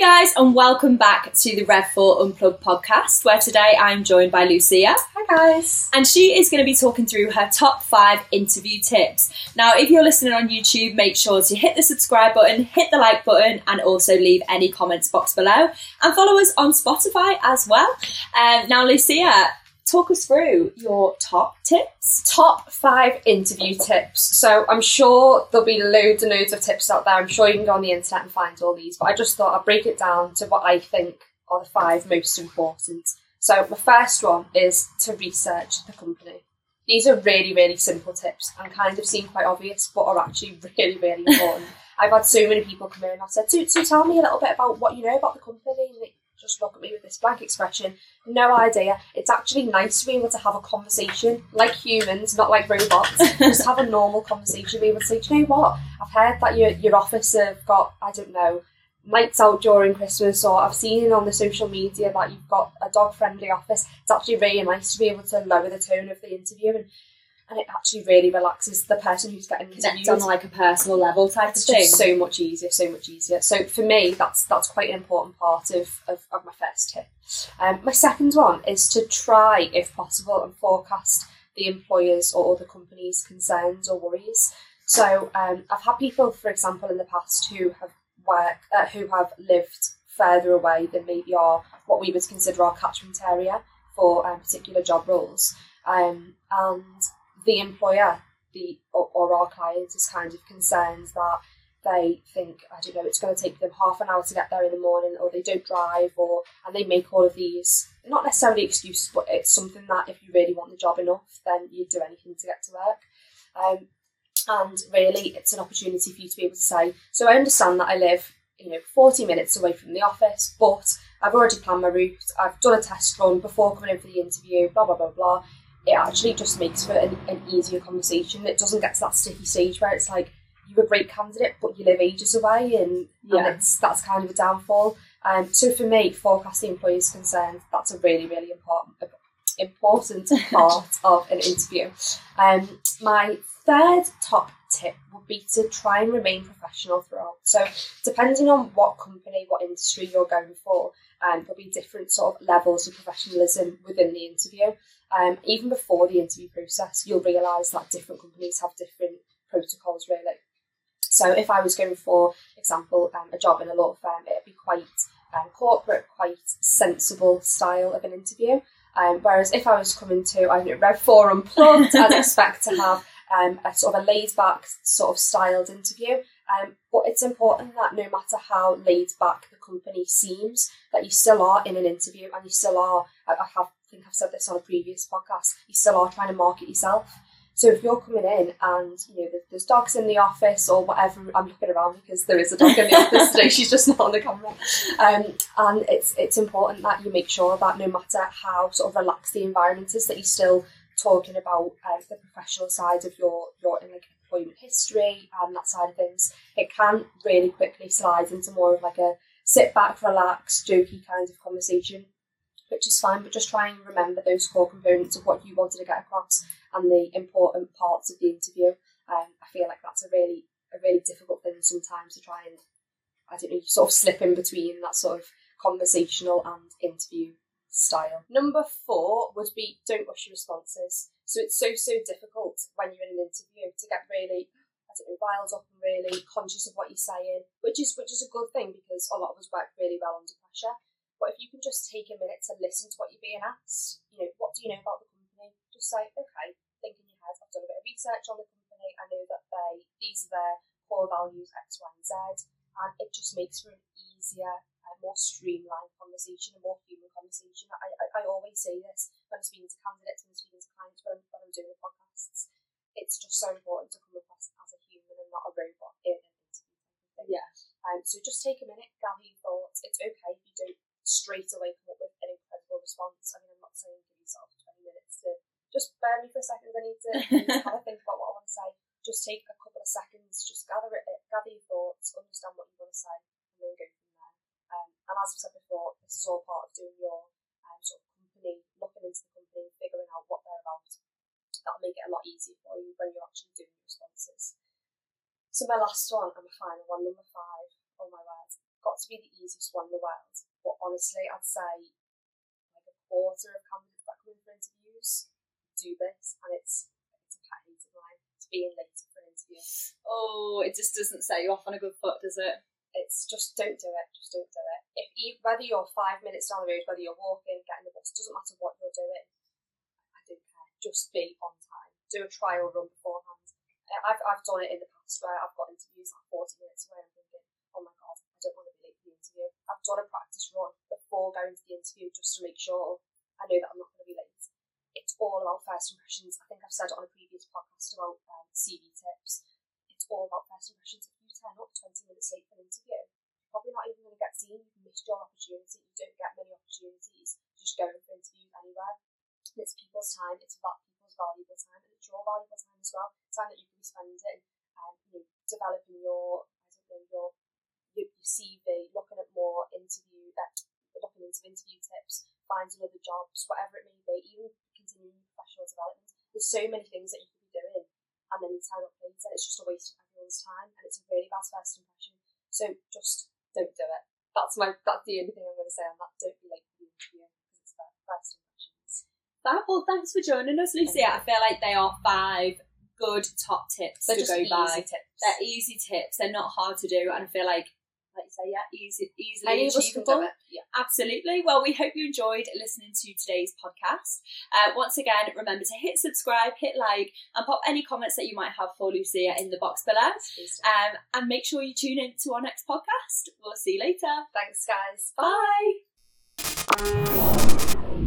guys, and welcome back to the Rev4 Unplugged podcast, where today I'm joined by Lucia. Hi guys. And she is going to be talking through her top five interview tips. Now, if you're listening on YouTube, make sure to hit the subscribe button, hit the like button, and also leave any comments box below. And follow us on Spotify as well. Um, now, Lucia, talk us through your top tips. Top five interview tips. So I'm sure there'll be loads and loads of tips out there. I'm sure you can go on the internet and find all these, but I just thought I'd break it down to what I think are the five most important. So my first one is to research the company. These are really, really simple tips and kind of seem quite obvious, but are actually really, really important. I've had so many people come in and I've said, so, so tell me a little bit about what you know about the company. Just look at me with this blank expression, no idea. It's actually nice to be able to have a conversation like humans, not like robots. just have a normal conversation, be able to say, do you know what? I've heard that your, your office have got, I don't know, nights out during Christmas, or I've seen on the social media that you've got a dog friendly office. It's actually really nice to be able to lower the tone of the interview and and it actually really relaxes the person who's getting Connect interviewed on like a personal level type of it's thing. just so much easier, so much easier. So for me, that's that's quite an important part of, of, of my first tip. Um, my second one is to try, if possible, and forecast the employer's or other company's concerns or worries. So um, I've had people, for example, in the past who have worked, uh, who have lived further away than maybe our what we would consider our catchment area for um, particular job roles, um, and the employer, the or, or our client is kind of concerned that they think I don't know it's going to take them half an hour to get there in the morning, or they don't drive, or and they make all of these not necessarily excuses, but it's something that if you really want the job enough, then you'd do anything to get to work. Um, and really, it's an opportunity for you to be able to say, so I understand that I live, you know, 40 minutes away from the office, but I've already planned my route, I've done a test run before coming in for the interview, blah, blah, blah, blah. It actually just makes for an, an easier conversation. It doesn't get to that sticky stage where it's like, you're a great candidate, but you live ages away, and, Yeah. and it's that's kind of a downfall. Um, so for me, forecast the employee's concerns, that's a really, really important important part of an interview. Um, my third top tip would be to try and remain professional throughout. So depending on what company, what industry you're going for, um, there'll be different sort of levels of professionalism within the interview. Um, even before the interview process, you'll realise that different companies have different protocols really. So if I was going for example um, a job in a law firm, it'd be quite um, corporate, quite sensible style of an interview. Um, whereas if I was coming to I don't know Rev Four Unplugged, I'd expect to have um, a sort of a laid back sort of styled interview. Um, but it's important that no matter how laid back the company seems, that you still are in an interview and you still are. I, I have I think I've said this on a previous podcast. You still are trying to market yourself. So if you're coming in and you know there's dogs in the office or whatever, I'm looking around because there is a dog in the office today. She's just not on the camera. Um, and it's it's important that you make sure that no matter how sort of relaxed the environment is, that you're still talking about um, the professional side of your history and that side of things. It can really quickly slide into more of like a sit back, relax, jokey kind of conversation, which is fine. But just try and remember those core components of what you wanted to get across and the important parts of the interview. Um, I feel like that's a really a really difficult thing sometimes to try and I don't know, sort of slip in between that sort of conversational and interview style. Number four would be don't rush your responses. So it's so so difficult when you're in an interview to get really I don't know, riled up and really conscious of what you're saying, which is which is a good thing because a lot of us work really well under pressure. But if you can just take a minute to listen to what you're being asked, you know, what do you know about the company? Just say, okay, think in your head, I've done a bit of research on the company, I know that they these are their core values X, Y, and Z, and it just makes for an easier, more streamlined conversation, a more human conversation. I, I, I always say this when I'm speaking to clients, when I'm, when I'm doing the podcasts. It's just so important to come across as a human and not a robot in an interview. type of thing. Yeah. Um, so just take a minute, gather your thoughts. It's okay if you don't straight away come up with an incredible response. I mean, I'm not saying give yourself 20 minutes to just bear me for a second. I need to, think about what I want to say. Just take a couple of seconds, just gather it, gather your thoughts, understand what you want to say, and then go from there. Um, and as I've said before, this is all part of doing your um, sort of company, looking into the company, figuring out what they're about. That'll make it a lot easier for you when you're actually doing responses. So my last one and my final one, number five, oh my word, got to be the easiest one in the world. But honestly, I'd say like a quarter of candidates that come in for interviews do this, and it's it's a pet hate of mine. It's being late for an interview. Oh, it just doesn't set you off on a good foot, does it? It's just don't do it. Just don't do it. If you, whether you're five minutes down the road, whether you're walking, getting the bus, doesn't matter what you're doing. I don't care. Just be on time. Do a trial run beforehand. I've I've done it in the past where I've got interviews like forty minutes away. I'm thinking, oh my don't want to be late for the interview. I've done a practice run before going to the interview just to make sure I know that I'm not going to be late. It's all about first impressions. I think I've said it on a previous podcast about um, CV tips. It's all about first impressions. If you turn up 20 minutes late for an interview, you're probably not even going to get seen. You've missed your opportunity. You don't get many opportunities just going for interviews anywhere. And it's people's time. It's about people's valuable time, and it's your valuable time as well. Time that you can be spending, um, you know, developing your, I don't know, your your, your CV, looking at more interview that looking into interview tips, finding other jobs, whatever it may be, even continuing professional development. There's so many things that you could be doing, and then you turn up and it's just a waste of everyone's time, and it's a really bad first impression. So just don't do it. That's my that's the only thing I'm going to say on that. Don't be late for the interview because it's first impressions. Fab. Well, thanks for joining us, Lucy. I feel like they are five good top tips They're to go by. tips. They're easy tips. They're not hard to do, and I feel like, yeah, easy, easily Any of us can achievable. Yeah. Absolutely. Well, we hope you enjoyed listening to today's podcast. Uh, once again, remember to hit subscribe, hit like, and pop any comments that you might have for Lucia in the box below. Um, and make sure you tune in to our next podcast. We'll see you later. Thanks, guys. Bye.